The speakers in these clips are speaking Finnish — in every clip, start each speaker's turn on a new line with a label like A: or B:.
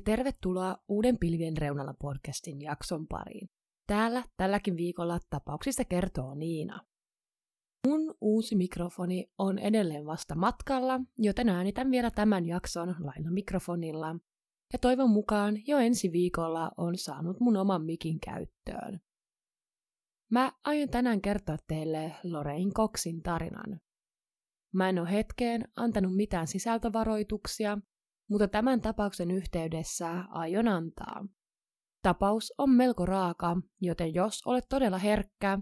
A: Ja tervetuloa Uuden pilvien reunalla podcastin jakson pariin. Täällä tälläkin viikolla tapauksista kertoo Niina. Mun uusi mikrofoni on edelleen vasta matkalla, joten äänitän vielä tämän jakson lailla mikrofonilla. Ja toivon mukaan jo ensi viikolla on saanut mun oman mikin käyttöön. Mä aion tänään kertoa teille Lorraine Coxin tarinan. Mä en ole hetkeen antanut mitään sisältövaroituksia, mutta tämän tapauksen yhteydessä aion antaa. Tapaus on melko raaka, joten jos olet todella herkkä,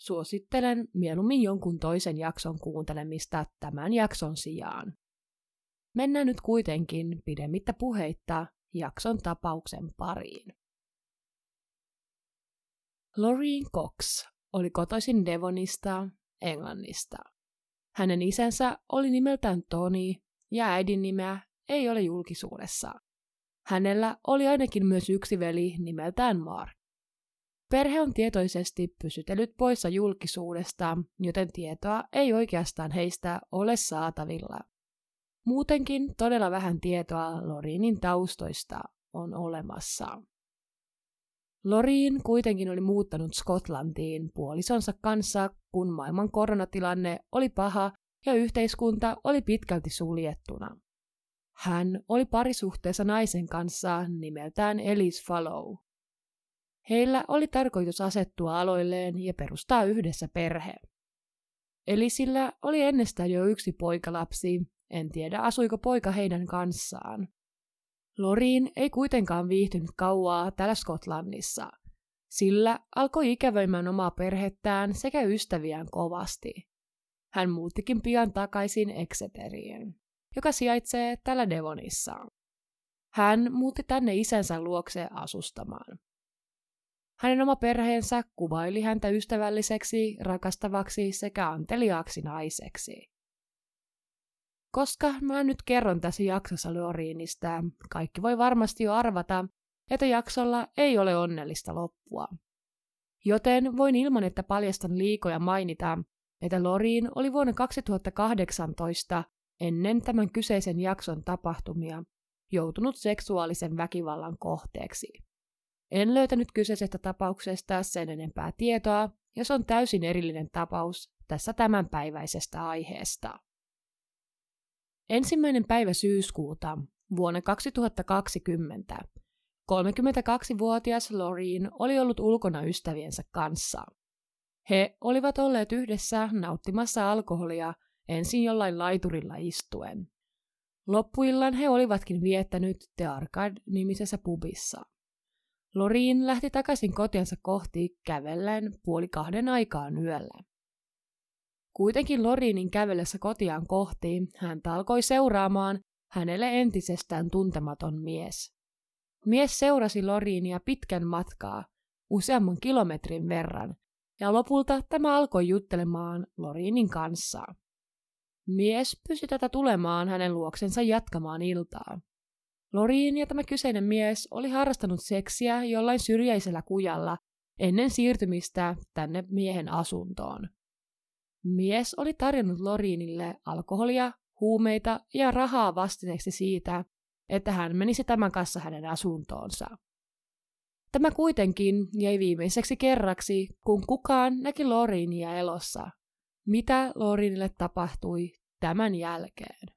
A: suosittelen mieluummin jonkun toisen jakson kuuntelemista tämän jakson sijaan. Mennään nyt kuitenkin pidemmittä puheitta jakson tapauksen pariin. Loreen Cox oli kotoisin Devonista, Englannista. Hänen isänsä oli nimeltään Tony ja äidin nimeä ei ole julkisuudessa. Hänellä oli ainakin myös yksi veli nimeltään Mark. Perhe on tietoisesti pysytellyt poissa julkisuudesta, joten tietoa ei oikeastaan heistä ole saatavilla. Muutenkin todella vähän tietoa Lorinin taustoista on olemassa. Lorin kuitenkin oli muuttanut Skotlantiin puolisonsa kanssa, kun maailman koronatilanne oli paha ja yhteiskunta oli pitkälti suljettuna. Hän oli parisuhteessa naisen kanssa nimeltään Elise Fallow. Heillä oli tarkoitus asettua aloilleen ja perustaa yhdessä perhe. Elisillä oli ennestään jo yksi poikalapsi, en tiedä asuiko poika heidän kanssaan. Loriin ei kuitenkaan viihtynyt kauaa täällä Skotlannissa, sillä alkoi ikävöimään omaa perhettään sekä ystäviään kovasti. Hän muuttikin pian takaisin Exeteriin joka sijaitsee täällä Devonissa. Hän muutti tänne isänsä luokse asustamaan. Hänen oma perheensä kuvaili häntä ystävälliseksi, rakastavaksi sekä anteliaaksi naiseksi. Koska mä nyt kerron tässä jaksossa Loriinistä, kaikki voi varmasti jo arvata, että jaksolla ei ole onnellista loppua. Joten voin ilman, että paljastan liikoja mainita, että Loriin oli vuonna 2018 ennen tämän kyseisen jakson tapahtumia joutunut seksuaalisen väkivallan kohteeksi. En löytänyt kyseisestä tapauksesta sen enempää tietoa, ja se on täysin erillinen tapaus tässä tämänpäiväisestä aiheesta. Ensimmäinen päivä syyskuuta vuonna 2020 32-vuotias Loreen oli ollut ulkona ystäviensä kanssa. He olivat olleet yhdessä nauttimassa alkoholia ensin jollain laiturilla istuen. Loppuillan he olivatkin viettänyt The Arcade-nimisessä pubissa. Loriin lähti takaisin kotiansa kohti kävellen puoli kahden aikaan yöllä. Kuitenkin Loriinin kävellessä kotiaan kohti hän alkoi seuraamaan hänelle entisestään tuntematon mies. Mies seurasi Loriinia pitkän matkaa, useamman kilometrin verran, ja lopulta tämä alkoi juttelemaan Loriinin kanssa. Mies pysyi tätä tulemaan hänen luoksensa jatkamaan iltaa. Loriin ja tämä kyseinen mies oli harrastanut seksiä jollain syrjäisellä kujalla ennen siirtymistä tänne miehen asuntoon. Mies oli tarjonnut Loriinille alkoholia, huumeita ja rahaa vastineeksi siitä, että hän menisi tämän kanssa hänen asuntoonsa. Tämä kuitenkin jäi viimeiseksi kerraksi, kun kukaan näki Loriinia elossa mitä Lorinille tapahtui tämän jälkeen.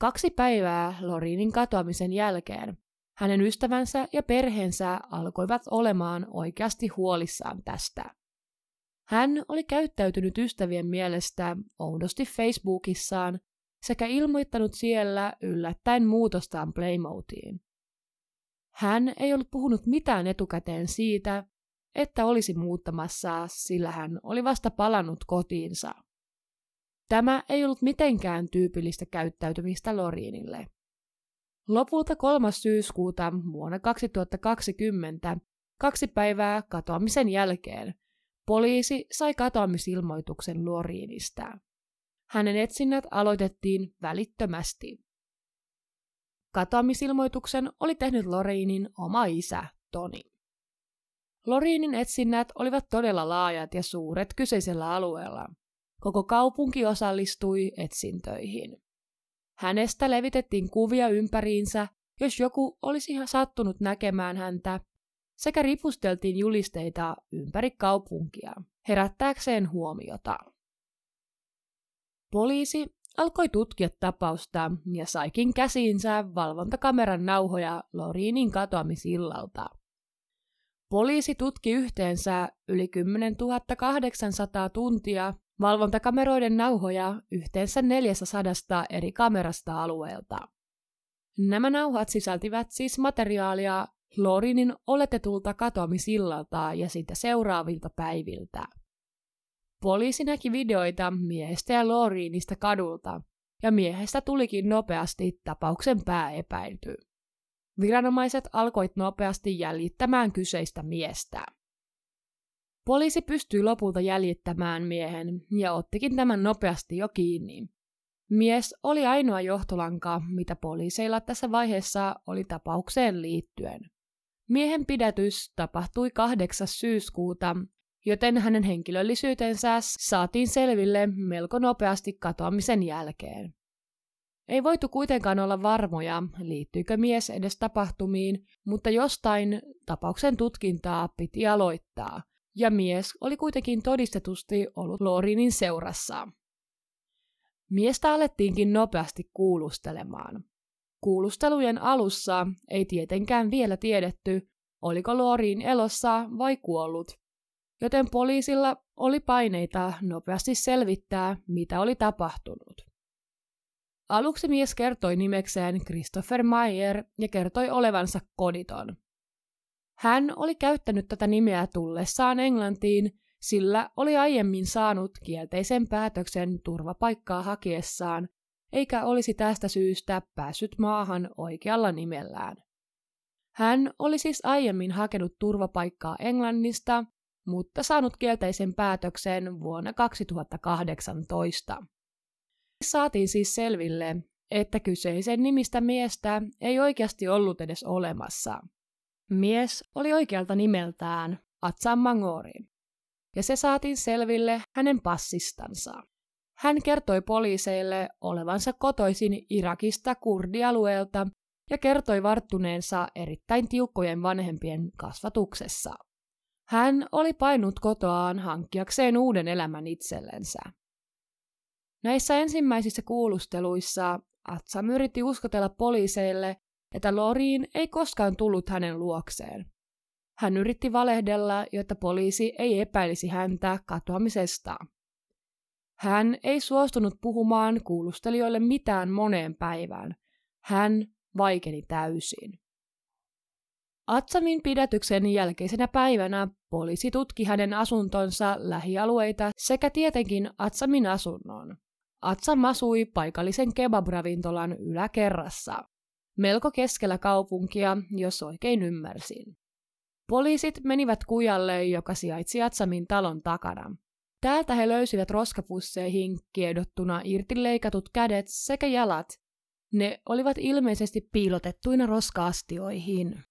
A: Kaksi päivää Lorinin katoamisen jälkeen hänen ystävänsä ja perheensä alkoivat olemaan oikeasti huolissaan tästä. Hän oli käyttäytynyt ystävien mielestä oudosti Facebookissaan sekä ilmoittanut siellä yllättäen muutostaan Playmotiin. Hän ei ollut puhunut mitään etukäteen siitä, että olisi muuttamassa, sillä hän oli vasta palannut kotiinsa. Tämä ei ollut mitenkään tyypillistä käyttäytymistä Loriinille. Lopulta 3. syyskuuta vuonna 2020, kaksi päivää katoamisen jälkeen, poliisi sai katoamisilmoituksen Loriinista. Hänen etsinnät aloitettiin välittömästi. Katoamisilmoituksen oli tehnyt Loriinin oma isä, Toni. Loriinin etsinnät olivat todella laajat ja suuret kyseisellä alueella. Koko kaupunki osallistui etsintöihin. Hänestä levitettiin kuvia ympäriinsä, jos joku olisi ihan sattunut näkemään häntä, sekä ripusteltiin julisteita ympäri kaupunkia, herättääkseen huomiota. Poliisi alkoi tutkia tapausta ja saikin käsiinsä valvontakameran nauhoja Lorinin katoamisillalta. Poliisi tutki yhteensä yli 10 800 tuntia valvontakameroiden nauhoja yhteensä 400 eri kamerasta alueelta. Nämä nauhat sisältivät siis materiaalia Lorinin oletetulta katoamisillalta ja siitä seuraavilta päiviltä. Poliisi näki videoita miehestä ja Lorinista kadulta, ja miehestä tulikin nopeasti tapauksen pääepäilty. Viranomaiset alkoivat nopeasti jäljittämään kyseistä miestä. Poliisi pystyi lopulta jäljittämään miehen ja ottikin tämän nopeasti jo kiinni. Mies oli ainoa johtolanka, mitä poliiseilla tässä vaiheessa oli tapaukseen liittyen. Miehen pidätys tapahtui 8. syyskuuta, joten hänen henkilöllisyytensä saatiin selville melko nopeasti katoamisen jälkeen. Ei voitu kuitenkaan olla varmoja, liittyykö mies edes tapahtumiin, mutta jostain tapauksen tutkintaa piti aloittaa, ja mies oli kuitenkin todistetusti ollut Lorinin seurassa. Miestä alettiinkin nopeasti kuulustelemaan. Kuulustelujen alussa ei tietenkään vielä tiedetty, oliko Lorin elossa vai kuollut, joten poliisilla oli paineita nopeasti selvittää, mitä oli tapahtunut. Aluksi mies kertoi nimekseen Christopher Meyer ja kertoi olevansa koditon. Hän oli käyttänyt tätä nimeä tullessaan Englantiin, sillä oli aiemmin saanut kielteisen päätöksen turvapaikkaa hakiessaan, eikä olisi tästä syystä päässyt maahan oikealla nimellään. Hän oli siis aiemmin hakenut turvapaikkaa Englannista, mutta saanut kielteisen päätöksen vuonna 2018. Saatiin siis selville, että kyseisen nimistä miestä ei oikeasti ollut edes olemassa. Mies oli oikealta nimeltään Atsan Mangori, ja se saatiin selville hänen passistansa. Hän kertoi poliiseille olevansa kotoisin Irakista kurdialueelta ja kertoi varttuneensa erittäin tiukkojen vanhempien kasvatuksessa. Hän oli painut kotoaan hankkiakseen uuden elämän itsellensä. Näissä ensimmäisissä kuulusteluissa Atsam yritti uskotella poliiseille, että Loriin ei koskaan tullut hänen luokseen. Hän yritti valehdella, jotta poliisi ei epäilisi häntä katoamisesta. Hän ei suostunut puhumaan kuulustelijoille mitään moneen päivään. Hän vaikeni täysin. Atsamin pidätyksen jälkeisenä päivänä poliisi tutki hänen asuntonsa lähialueita sekä tietenkin Atsamin asunnon. Atsam asui paikallisen kebabravintolan yläkerrassa, melko keskellä kaupunkia, jos oikein ymmärsin. Poliisit menivät kujalle, joka sijaitsi Atsamin talon takana. Täältä he löysivät roskapusseihin kiedottuna irti leikatut kädet sekä jalat. Ne olivat ilmeisesti piilotettuina roskaastioihin.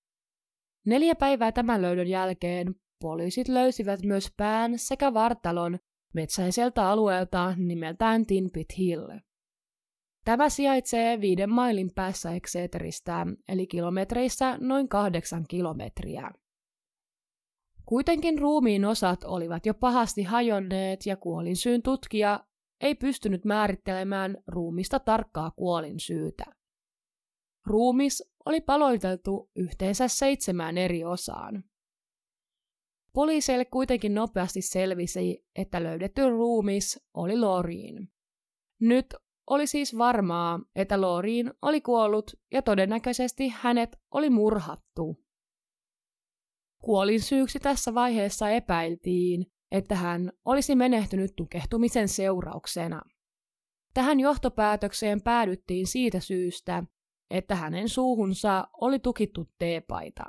A: Neljä päivää tämän löydön jälkeen poliisit löysivät myös pään sekä vartalon metsäiseltä alueelta nimeltään Tinpit Hill. Tämä sijaitsee viiden mailin päässä Exeteristä, eli kilometreissä noin kahdeksan kilometriä. Kuitenkin ruumiin osat olivat jo pahasti hajonneet ja kuolinsyyn tutkija ei pystynyt määrittelemään ruumista tarkkaa kuolinsyytä. Ruumis oli paloiteltu yhteensä seitsemään eri osaan. Poliiseille kuitenkin nopeasti selvisi, että löydetty ruumis oli Loriin. Nyt oli siis varmaa, että Loriin oli kuollut ja todennäköisesti hänet oli murhattu. Kuolin syyksi tässä vaiheessa epäiltiin, että hän olisi menehtynyt tukehtumisen seurauksena. Tähän johtopäätökseen päädyttiin siitä syystä, että hänen suuhunsa oli tukittu teepaita.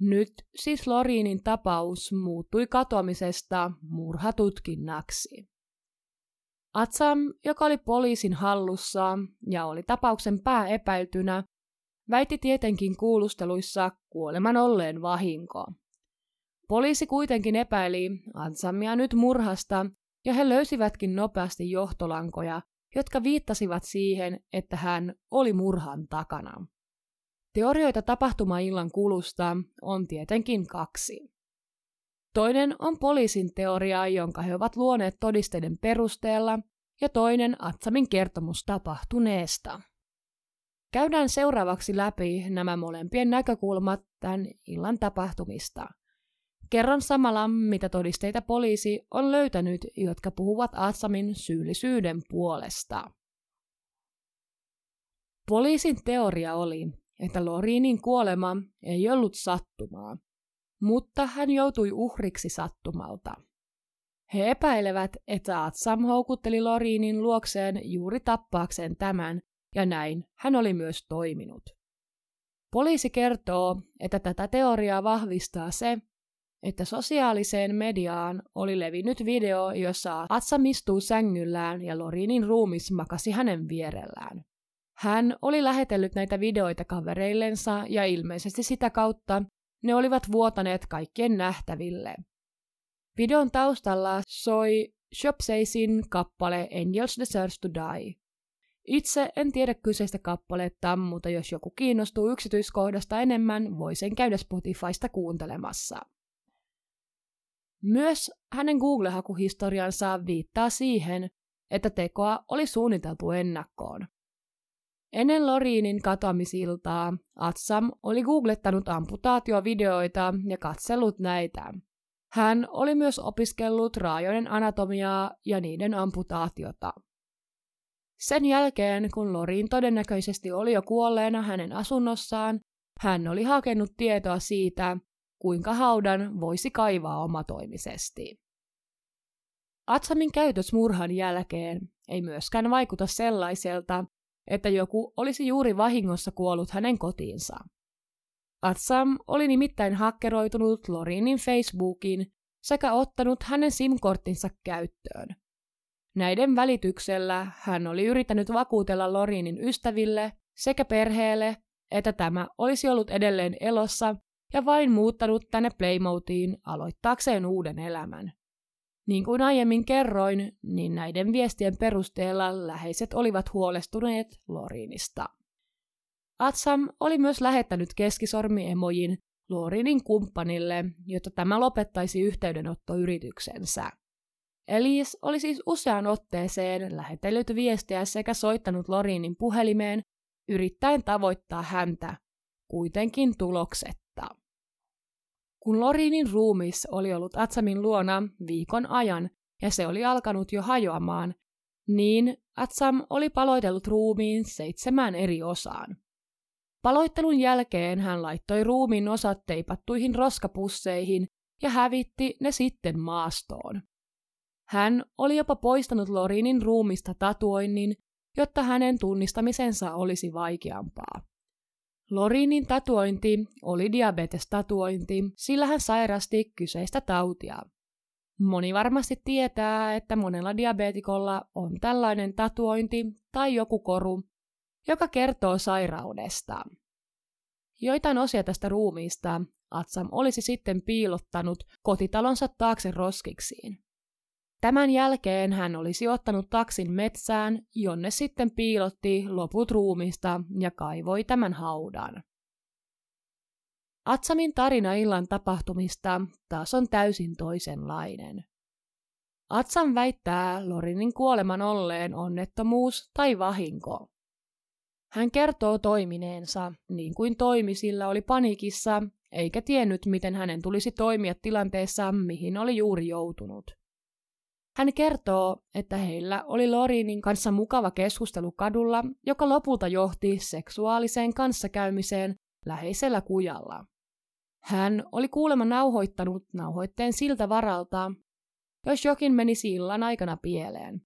A: Nyt siis Loriinin tapaus muuttui katoamisesta murhatutkinnaksi. Atsam, joka oli poliisin hallussa ja oli tapauksen pääepäiltynä, väitti tietenkin kuulusteluissa kuoleman olleen vahinko. Poliisi kuitenkin epäili Atsamia nyt murhasta, ja he löysivätkin nopeasti johtolankoja, jotka viittasivat siihen, että hän oli murhan takana. Teorioita tapahtumaillan kulusta on tietenkin kaksi. Toinen on poliisin teoria, jonka he ovat luoneet todisteiden perusteella, ja toinen Atsamin kertomus tapahtuneesta. Käydään seuraavaksi läpi nämä molempien näkökulmat tämän illan tapahtumista. Kerron samalla, mitä todisteita poliisi on löytänyt, jotka puhuvat Atsamin syyllisyyden puolesta. Poliisin teoria oli, että Lorinin kuolema ei ollut sattumaa, mutta hän joutui uhriksi sattumalta. He epäilevät, että Atsam houkutteli Lorinin luokseen juuri tappaakseen tämän, ja näin hän oli myös toiminut. Poliisi kertoo, että tätä teoriaa vahvistaa se, että sosiaaliseen mediaan oli levinnyt video, jossa Atsam istuu sängyllään ja Lorinin ruumis makasi hänen vierellään. Hän oli lähetellyt näitä videoita kavereillensa ja ilmeisesti sitä kautta ne olivat vuotaneet kaikkien nähtäville. Videon taustalla soi Shopseisin kappale Angels Deserves to Die. Itse en tiedä kyseistä kappaletta, mutta jos joku kiinnostuu yksityiskohdasta enemmän, voi sen käydä Spotifysta kuuntelemassa. Myös hänen Google-hakuhistoriansa viittaa siihen, että tekoa oli suunniteltu ennakkoon. Ennen Lorinin katoamisiltaa Atsam oli googlettanut amputaatiovideoita ja katsellut näitä. Hän oli myös opiskellut raajojen anatomiaa ja niiden amputaatiota. Sen jälkeen, kun Lorin todennäköisesti oli jo kuolleena hänen asunnossaan, hän oli hakenut tietoa siitä, kuinka haudan voisi kaivaa omatoimisesti. Atsamin käytös murhan jälkeen ei myöskään vaikuta sellaiselta, että joku olisi juuri vahingossa kuollut hänen kotiinsa. Atsam oli nimittäin hakkeroitunut Lorinin Facebookiin sekä ottanut hänen SIM-korttinsa käyttöön. Näiden välityksellä hän oli yrittänyt vakuutella Lorinin ystäville sekä perheelle, että tämä olisi ollut edelleen elossa ja vain muuttanut tänne Playmotiin aloittaakseen uuden elämän. Niin kuin aiemmin kerroin, niin näiden viestien perusteella läheiset olivat huolestuneet Lorinista. Atsam oli myös lähettänyt keskisormiemojin Lorinin kumppanille, jotta tämä lopettaisi yhteydenottoyrityksensä. Elis oli siis useaan otteeseen lähetellyt viestiä sekä soittanut Lorinin puhelimeen yrittäen tavoittaa häntä, kuitenkin tuloksetta. Kun Lorinin ruumis oli ollut Atsamin luona viikon ajan ja se oli alkanut jo hajoamaan, niin Atsam oli paloitellut ruumiin seitsemään eri osaan. Paloittelun jälkeen hän laittoi ruumiin osat teipattuihin roskapusseihin ja hävitti ne sitten maastoon. Hän oli jopa poistanut Lorinin ruumista tatuoinnin, jotta hänen tunnistamisensa olisi vaikeampaa. Lorinin tatuointi oli diabetestatuointi, sillä hän sairasti kyseistä tautia. Moni varmasti tietää, että monella diabetikolla on tällainen tatuointi tai joku koru, joka kertoo sairaudesta. Joitain osia tästä ruumiista Atsam olisi sitten piilottanut kotitalonsa taakse roskiksiin. Tämän jälkeen hän olisi ottanut taksin metsään, jonne sitten piilotti loput ruumista ja kaivoi tämän haudan. Atsamin tarina illan tapahtumista taas on täysin toisenlainen. Atsam väittää Lorinin kuoleman olleen onnettomuus tai vahinko. Hän kertoo toimineensa niin kuin toimi, sillä oli panikissa, eikä tiennyt, miten hänen tulisi toimia tilanteessa, mihin oli juuri joutunut. Hän kertoo, että heillä oli Lorinin kanssa mukava keskustelu kadulla, joka lopulta johti seksuaaliseen kanssakäymiseen läheisellä kujalla. Hän oli kuulemma nauhoittanut nauhoitteen siltä varalta, jos jokin menisi illan aikana pieleen.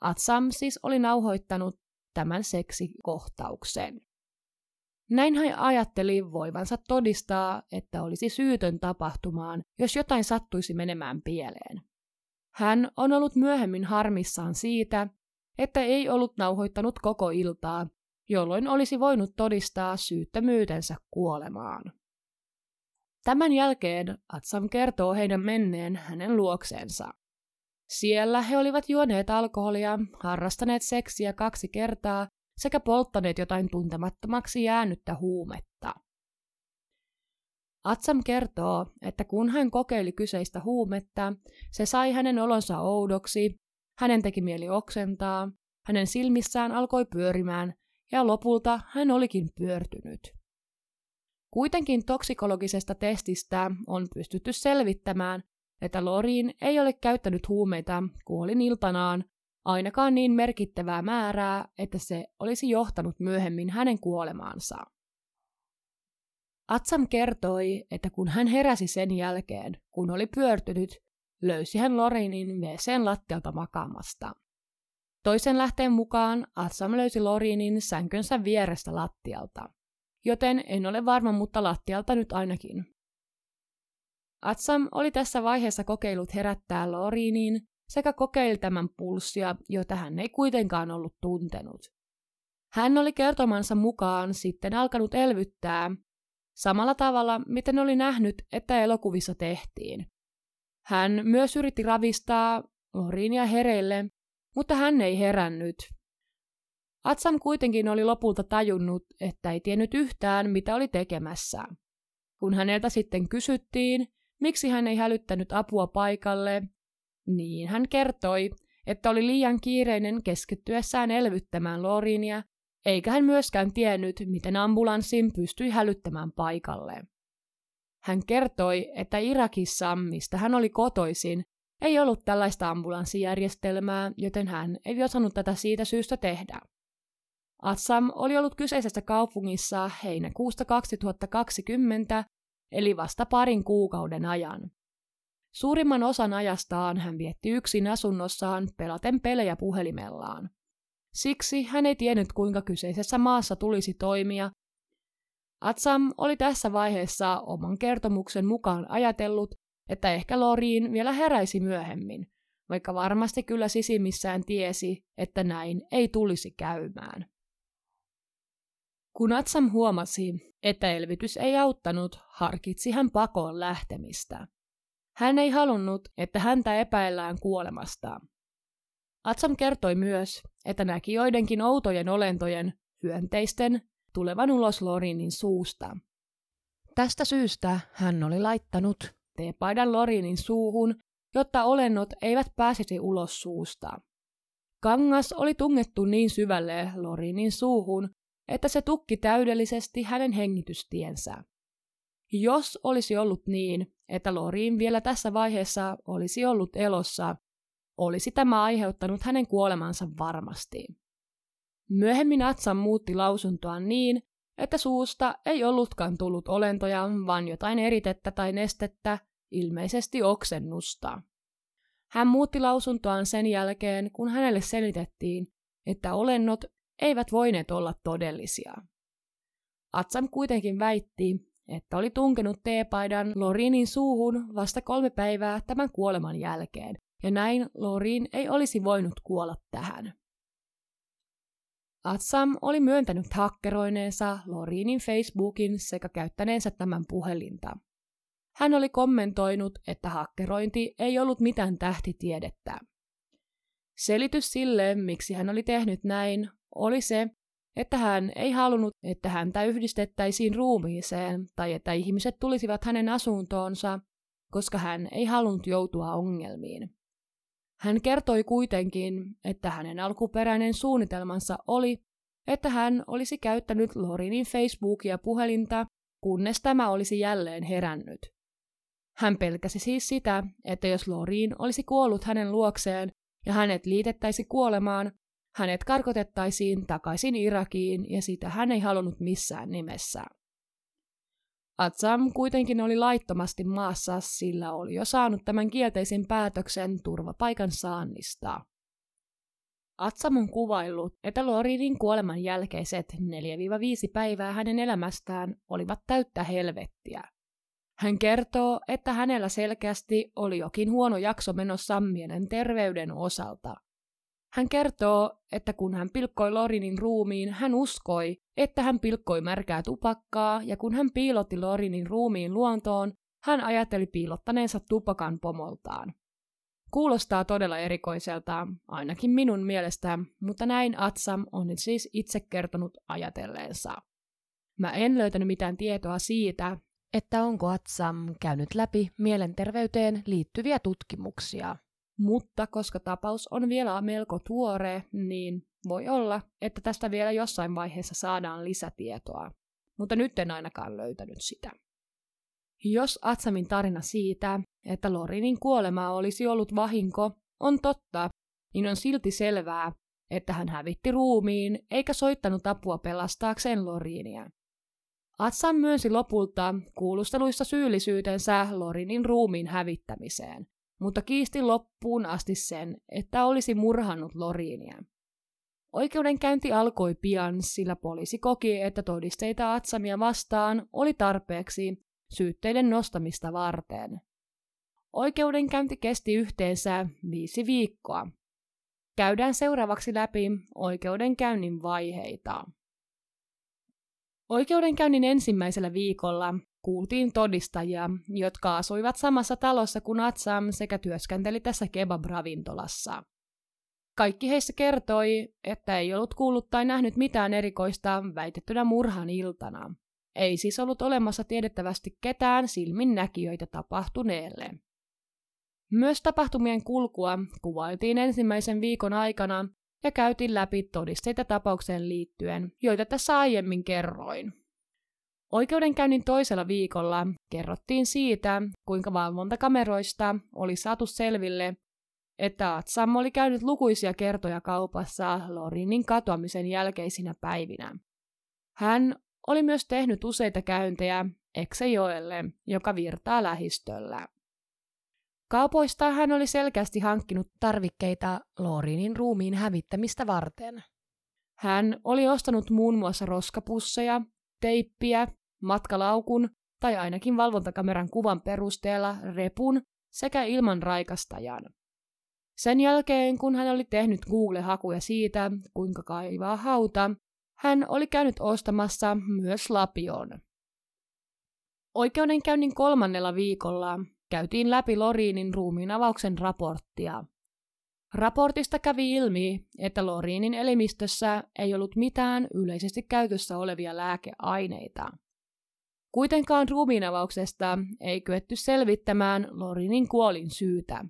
A: Atsam siis oli nauhoittanut tämän seksikohtauksen. Näin hän ajatteli voivansa todistaa, että olisi syytön tapahtumaan, jos jotain sattuisi menemään pieleen. Hän on ollut myöhemmin harmissaan siitä, että ei ollut nauhoittanut koko iltaa, jolloin olisi voinut todistaa syyttömyytensä kuolemaan. Tämän jälkeen Atsam kertoo heidän menneen hänen luokseensa. Siellä he olivat juoneet alkoholia, harrastaneet seksiä kaksi kertaa sekä polttaneet jotain tuntemattomaksi jäänyttä huumetta. Atsam kertoo, että kun hän kokeili kyseistä huumetta, se sai hänen olonsa oudoksi, hänen teki mieli oksentaa, hänen silmissään alkoi pyörimään ja lopulta hän olikin pyörtynyt. Kuitenkin toksikologisesta testistä on pystytty selvittämään, että Lorin ei ole käyttänyt huumeita kuolin iltanaan, ainakaan niin merkittävää määrää, että se olisi johtanut myöhemmin hänen kuolemaansa. Atsam kertoi, että kun hän heräsi sen jälkeen, kun oli pyörtynyt, löysi hän Lorinin WCn lattialta makaamasta. Toisen lähteen mukaan Atsam löysi Lorinin sänkönsä vierestä lattialta, joten en ole varma, mutta lattialta nyt ainakin. Atsam oli tässä vaiheessa kokeillut herättää Lorinin sekä kokeili tämän pulssia, jota hän ei kuitenkaan ollut tuntenut. Hän oli kertomansa mukaan sitten alkanut elvyttää, samalla tavalla, miten oli nähnyt, että elokuvissa tehtiin. Hän myös yritti ravistaa Lorinia hereille, mutta hän ei herännyt. Atsam kuitenkin oli lopulta tajunnut, että ei tiennyt yhtään, mitä oli tekemässä. Kun häneltä sitten kysyttiin, miksi hän ei hälyttänyt apua paikalle, niin hän kertoi, että oli liian kiireinen keskittyessään elvyttämään Lorinia, eikä hän myöskään tiennyt, miten ambulanssin pystyi hälyttämään paikalle. Hän kertoi, että Irakissa, mistä hän oli kotoisin, ei ollut tällaista ambulanssijärjestelmää, joten hän ei osannut tätä siitä syystä tehdä. Assam oli ollut kyseisessä kaupungissa heinäkuusta 2020, eli vasta parin kuukauden ajan. Suurimman osan ajastaan hän vietti yksin asunnossaan pelaten pelejä puhelimellaan. Siksi hän ei tiennyt, kuinka kyseisessä maassa tulisi toimia. Atsam oli tässä vaiheessa oman kertomuksen mukaan ajatellut, että ehkä Loriin vielä heräisi myöhemmin, vaikka varmasti kyllä sisimmissään tiesi, että näin ei tulisi käymään. Kun Atsam huomasi, että elvytys ei auttanut, harkitsi hän pakoon lähtemistä. Hän ei halunnut, että häntä epäillään kuolemasta. Atsam kertoi myös, että näki joidenkin outojen olentojen, hyönteisten, tulevan ulos Lorinin suusta. Tästä syystä hän oli laittanut teepaidan Lorinin suuhun, jotta olennot eivät pääsisi ulos suusta. Kangas oli tungettu niin syvälle Lorinin suuhun, että se tukki täydellisesti hänen hengitystiensä. Jos olisi ollut niin, että Lorin vielä tässä vaiheessa olisi ollut elossa, olisi tämä aiheuttanut hänen kuolemansa varmasti. Myöhemmin Atsan muutti lausuntoaan niin, että suusta ei ollutkaan tullut olentoja, vaan jotain eritettä tai nestettä, ilmeisesti oksennusta. Hän muutti lausuntoaan sen jälkeen, kun hänelle selitettiin, että olennot eivät voineet olla todellisia. Atsam kuitenkin väitti, että oli tunkenut teepaidan Lorinin suuhun vasta kolme päivää tämän kuoleman jälkeen, ja näin Lorin ei olisi voinut kuolla tähän. Atsam oli myöntänyt hakkeroineensa Lorinin Facebookin sekä käyttäneensä tämän puhelinta. Hän oli kommentoinut, että hakkerointi ei ollut mitään tähtitiedettä. Selitys sille, miksi hän oli tehnyt näin, oli se, että hän ei halunnut, että häntä yhdistettäisiin ruumiiseen tai että ihmiset tulisivat hänen asuntoonsa, koska hän ei halunnut joutua ongelmiin. Hän kertoi kuitenkin, että hänen alkuperäinen suunnitelmansa oli, että hän olisi käyttänyt Lorinin Facebookia puhelinta, kunnes tämä olisi jälleen herännyt. Hän pelkäsi siis sitä, että jos Lorin olisi kuollut hänen luokseen ja hänet liitettäisi kuolemaan, hänet karkotettaisiin takaisin Irakiin ja sitä hän ei halunnut missään nimessä. Atsam kuitenkin oli laittomasti maassa, sillä oli jo saanut tämän kielteisen päätöksen turvapaikan saannista. Atsam on kuvaillut, että Lorinin kuoleman jälkeiset 4-5 päivää hänen elämästään olivat täyttä helvettiä. Hän kertoo, että hänellä selkeästi oli jokin huono jakso menossa mielen terveyden osalta – hän kertoo, että kun hän pilkkoi Lorinin ruumiin, hän uskoi, että hän pilkkoi märkää tupakkaa, ja kun hän piilotti Lorinin ruumiin luontoon, hän ajatteli piilottaneensa tupakan pomoltaan. Kuulostaa todella erikoiselta, ainakin minun mielestä, mutta näin Atsam on siis itse kertonut ajatelleensa. Mä en löytänyt mitään tietoa siitä, että onko Atsam käynyt läpi mielenterveyteen liittyviä tutkimuksia. Mutta koska tapaus on vielä melko tuore, niin voi olla, että tästä vielä jossain vaiheessa saadaan lisätietoa. Mutta nyt en ainakaan löytänyt sitä. Jos Atsamin tarina siitä, että Lorinin kuolema olisi ollut vahinko, on totta, niin on silti selvää, että hän hävitti ruumiin eikä soittanut apua pelastaakseen Lorinia. Atsam myönsi lopulta kuulusteluissa syyllisyytensä Lorinin ruumiin hävittämiseen, mutta kiisti loppuun asti sen, että olisi murhannut Lorinia. Oikeudenkäynti alkoi pian, sillä poliisi koki, että todisteita Atsamia vastaan oli tarpeeksi syytteiden nostamista varten. Oikeudenkäynti kesti yhteensä viisi viikkoa. Käydään seuraavaksi läpi oikeudenkäynnin vaiheita. Oikeudenkäynnin ensimmäisellä viikolla kuultiin todistajia, jotka asuivat samassa talossa kuin Atsam sekä työskenteli tässä kebab-ravintolassa. Kaikki heistä kertoi, että ei ollut kuullut tai nähnyt mitään erikoista väitettynä murhan iltana. Ei siis ollut olemassa tiedettävästi ketään silminnäkijöitä tapahtuneelle. Myös tapahtumien kulkua kuvailtiin ensimmäisen viikon aikana ja käytiin läpi todisteita tapaukseen liittyen, joita tässä aiemmin kerroin. Oikeudenkäynnin toisella viikolla kerrottiin siitä, kuinka valvontakameroista oli saatu selville, että Atsam oli käynyt lukuisia kertoja kaupassa Lorinin katoamisen jälkeisinä päivinä. Hän oli myös tehnyt useita käyntejä Eksejoelle, joka virtaa lähistöllä. Kaupoista hän oli selkeästi hankkinut tarvikkeita Lorinin ruumiin hävittämistä varten. Hän oli ostanut muun muassa roskapusseja, teippiä, matkalaukun tai ainakin valvontakameran kuvan perusteella repun sekä ilman raikastajan. Sen jälkeen, kun hän oli tehnyt Google-hakuja siitä, kuinka kaivaa hauta, hän oli käynyt ostamassa myös lapion. Oikeudenkäynnin kolmannella viikolla käytiin läpi Loriinin ruumiin avauksen raporttia. Raportista kävi ilmi, että Loriinin elimistössä ei ollut mitään yleisesti käytössä olevia lääkeaineita. Kuitenkaan ruumiinavauksesta ei kyetty selvittämään Lorinin kuolin syytä.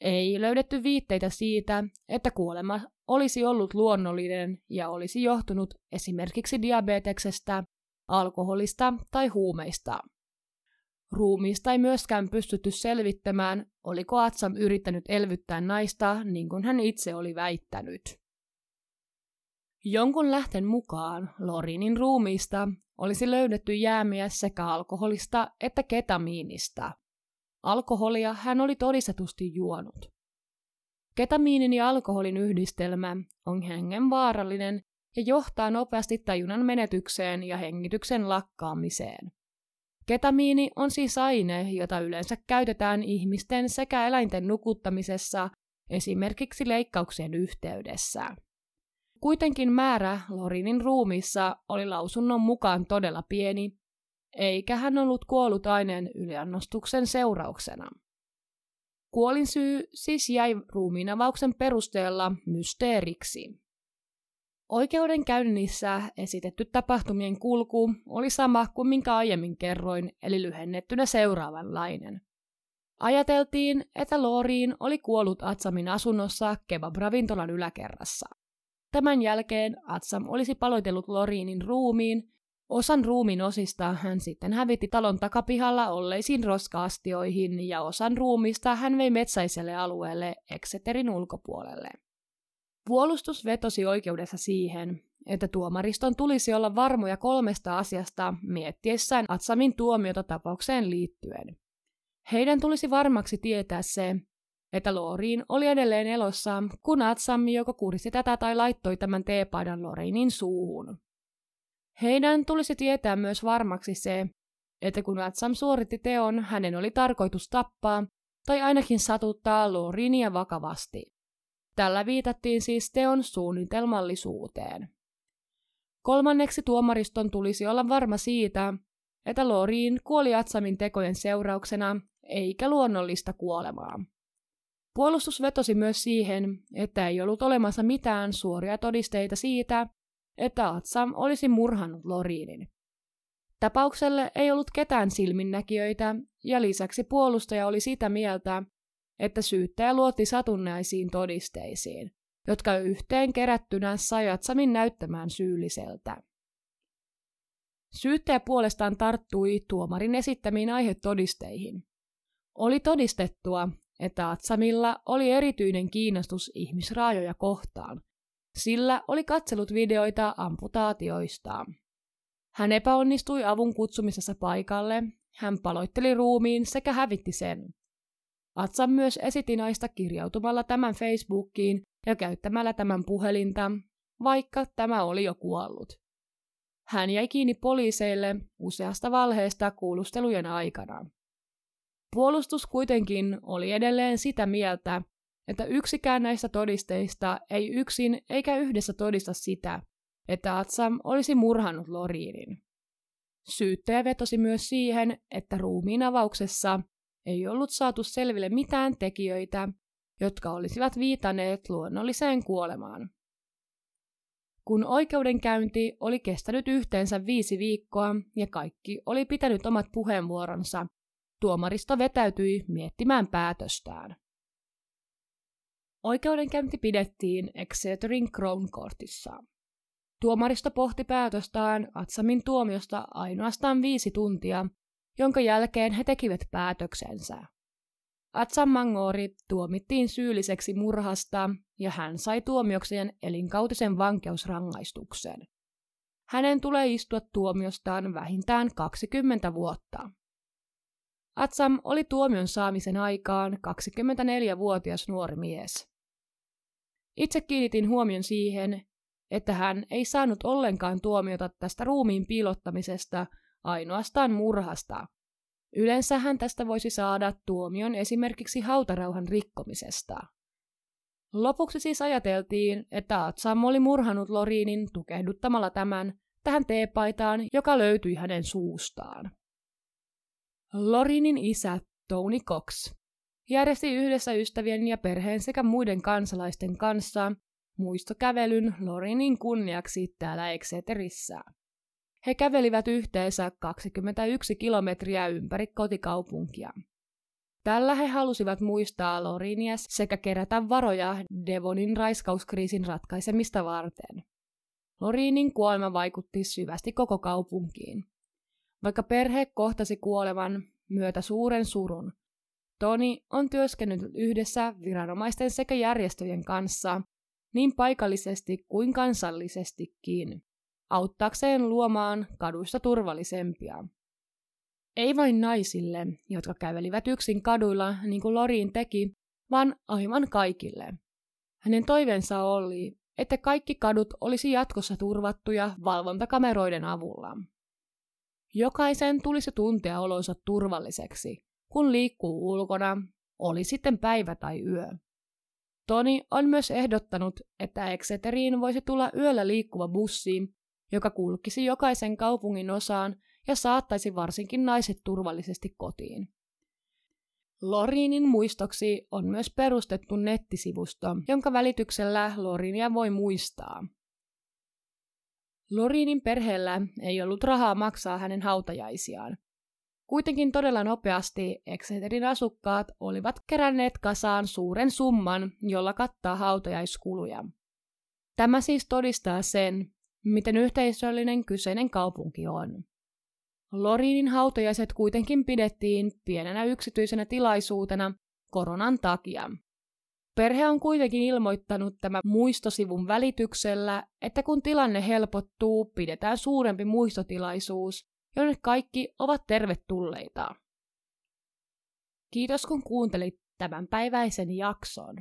A: Ei löydetty viitteitä siitä, että kuolema olisi ollut luonnollinen ja olisi johtunut esimerkiksi diabeteksestä, alkoholista tai huumeista. Ruumiista ei myöskään pystytty selvittämään, oliko Atsam yrittänyt elvyttää naista niin kuin hän itse oli väittänyt. Jonkun lähten mukaan Lorinin ruumiista olisi löydetty jäämiä sekä alkoholista että ketamiinista. Alkoholia hän oli todistetusti juonut. Ketamiinin ja alkoholin yhdistelmä on hengenvaarallinen ja johtaa nopeasti tajunnan menetykseen ja hengityksen lakkaamiseen. Ketamiini on siis aine, jota yleensä käytetään ihmisten sekä eläinten nukuttamisessa, esimerkiksi leikkauksien yhteydessä. Kuitenkin määrä Lorinin ruumissa oli lausunnon mukaan todella pieni, eikä hän ollut kuollut aineen yliannostuksen seurauksena. Kuolinsyy siis jäi ruumiinavauksen perusteella mysteeriksi. Oikeudenkäynnissä esitetty tapahtumien kulku oli sama kuin minkä aiemmin kerroin, eli lyhennettynä seuraavanlainen. Ajateltiin, että Loriin oli kuollut Atsamin asunnossa kebab-ravintolan yläkerrassa. Tämän jälkeen Atsam olisi paloitellut Loriinin ruumiin. Osan ruumiin osista hän sitten hävitti talon takapihalla olleisiin roskaastioihin ja osan ruumista hän vei metsäiselle alueelle Exeterin ulkopuolelle. Puolustus vetosi oikeudessa siihen, että tuomariston tulisi olla varmoja kolmesta asiasta miettiessään Atsamin tuomiota tapaukseen liittyen. Heidän tulisi varmaksi tietää se, että Loriin oli edelleen elossa, kun Atsam joko kuristi tätä tai laittoi tämän teepaidan Lorinin suuhun. Heidän tulisi tietää myös varmaksi se, että kun Atsam suoritti teon, hänen oli tarkoitus tappaa tai ainakin satuttaa Lorinia vakavasti. Tällä viitattiin siis teon suunnitelmallisuuteen. Kolmanneksi tuomariston tulisi olla varma siitä, että Loriin kuoli Atsamin tekojen seurauksena eikä luonnollista kuolemaa. Puolustus vetosi myös siihen, että ei ollut olemassa mitään suoria todisteita siitä, että Atsam olisi murhannut Loriinin. Tapaukselle ei ollut ketään silminnäkijöitä, ja lisäksi puolustaja oli sitä mieltä, että syyttäjä luotti satunnaisiin todisteisiin, jotka yhteen kerättynä sai Atsamin näyttämään syylliseltä. Syyttäjä puolestaan tarttui tuomarin esittämiin aihetodisteihin. Oli todistettua, että Atsamilla oli erityinen kiinnostus ihmisraajoja kohtaan, sillä oli katsellut videoita amputaatioistaan. Hän epäonnistui avun kutsumisessa paikalle, hän paloitteli ruumiin sekä hävitti sen. Atsam myös esitti naista kirjautumalla tämän Facebookiin ja käyttämällä tämän puhelinta, vaikka tämä oli jo kuollut. Hän jäi kiinni poliiseille useasta valheesta kuulustelujen aikana. Puolustus kuitenkin oli edelleen sitä mieltä, että yksikään näistä todisteista ei yksin eikä yhdessä todista sitä, että Atsam olisi murhannut Loriinin. Syyttäjä vetosi myös siihen, että ruumiin avauksessa ei ollut saatu selville mitään tekijöitä, jotka olisivat viitanneet luonnolliseen kuolemaan. Kun oikeudenkäynti oli kestänyt yhteensä viisi viikkoa ja kaikki oli pitänyt omat puheenvuoronsa, tuomaristo vetäytyi miettimään päätöstään. Oikeudenkäynti pidettiin Exeterin Crown Courtissa. Tuomaristo pohti päätöstään Atsamin tuomiosta ainoastaan viisi tuntia, jonka jälkeen he tekivät päätöksensä. Atsam Mangori tuomittiin syylliseksi murhasta ja hän sai tuomiokseen elinkautisen vankeusrangaistuksen. Hänen tulee istua tuomiostaan vähintään 20 vuotta. Atsam oli tuomion saamisen aikaan 24-vuotias nuori mies. Itse kiinnitin huomion siihen, että hän ei saanut ollenkaan tuomiota tästä ruumiin piilottamisesta, ainoastaan murhasta. Yleensä hän tästä voisi saada tuomion esimerkiksi hautarauhan rikkomisesta. Lopuksi siis ajateltiin, että Atsam oli murhanut Loriinin tukehduttamalla tämän tähän teepaitaan, joka löytyi hänen suustaan. Lorinin isä Tony Cox järjesti yhdessä ystävien ja perheen sekä muiden kansalaisten kanssa muistokävelyn Lorinin kunniaksi täällä Exeterissä. He kävelivät yhteensä 21 kilometriä ympäri kotikaupunkia. Tällä he halusivat muistaa Lorinia sekä kerätä varoja Devonin raiskauskriisin ratkaisemista varten. Lorinin kuolema vaikutti syvästi koko kaupunkiin. Vaikka perhe kohtasi kuolevan myötä suuren surun, Toni on työskennellyt yhdessä viranomaisten sekä järjestöjen kanssa niin paikallisesti kuin kansallisestikin, auttaakseen luomaan kaduista turvallisempia. Ei vain naisille, jotka kävelivät yksin kaduilla niin kuin Loriin teki, vaan aivan kaikille. Hänen toiveensa oli, että kaikki kadut olisi jatkossa turvattuja valvontakameroiden avulla. Jokaisen tulisi tuntea olonsa turvalliseksi, kun liikkuu ulkona, oli sitten päivä tai yö. Toni on myös ehdottanut, että Exeteriin voisi tulla yöllä liikkuva bussi, joka kulkisi jokaisen kaupungin osaan ja saattaisi varsinkin naiset turvallisesti kotiin. Loriinin muistoksi on myös perustettu nettisivusto, jonka välityksellä Lorinia voi muistaa. Loriinin perheellä ei ollut rahaa maksaa hänen hautajaisiaan. Kuitenkin todella nopeasti Exeterin asukkaat olivat keränneet kasaan suuren summan, jolla kattaa hautajaiskuluja. Tämä siis todistaa sen, miten yhteisöllinen kyseinen kaupunki on. Lorinin hautajaiset kuitenkin pidettiin pienenä yksityisenä tilaisuutena koronan takia. Perhe on kuitenkin ilmoittanut tämän muistosivun välityksellä, että kun tilanne helpottuu, pidetään suurempi muistotilaisuus, jonne kaikki ovat tervetulleita. Kiitos kun kuuntelit tämän päiväisen jakson.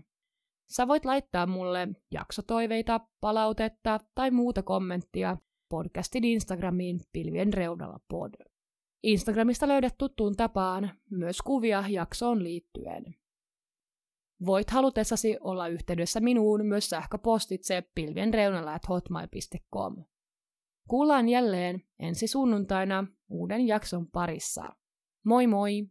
A: Sä voit laittaa mulle jaksotoiveita, palautetta tai muuta kommenttia podcastin Instagramiin pilvien reunalla pod. Instagramista löydät tuttuun tapaan myös kuvia jaksoon liittyen. Voit halutessasi olla yhteydessä minuun myös sähköpostitse pilvien reunalla hotmail.com. Kuullaan jälleen ensi sunnuntaina uuden jakson parissa. Moi moi!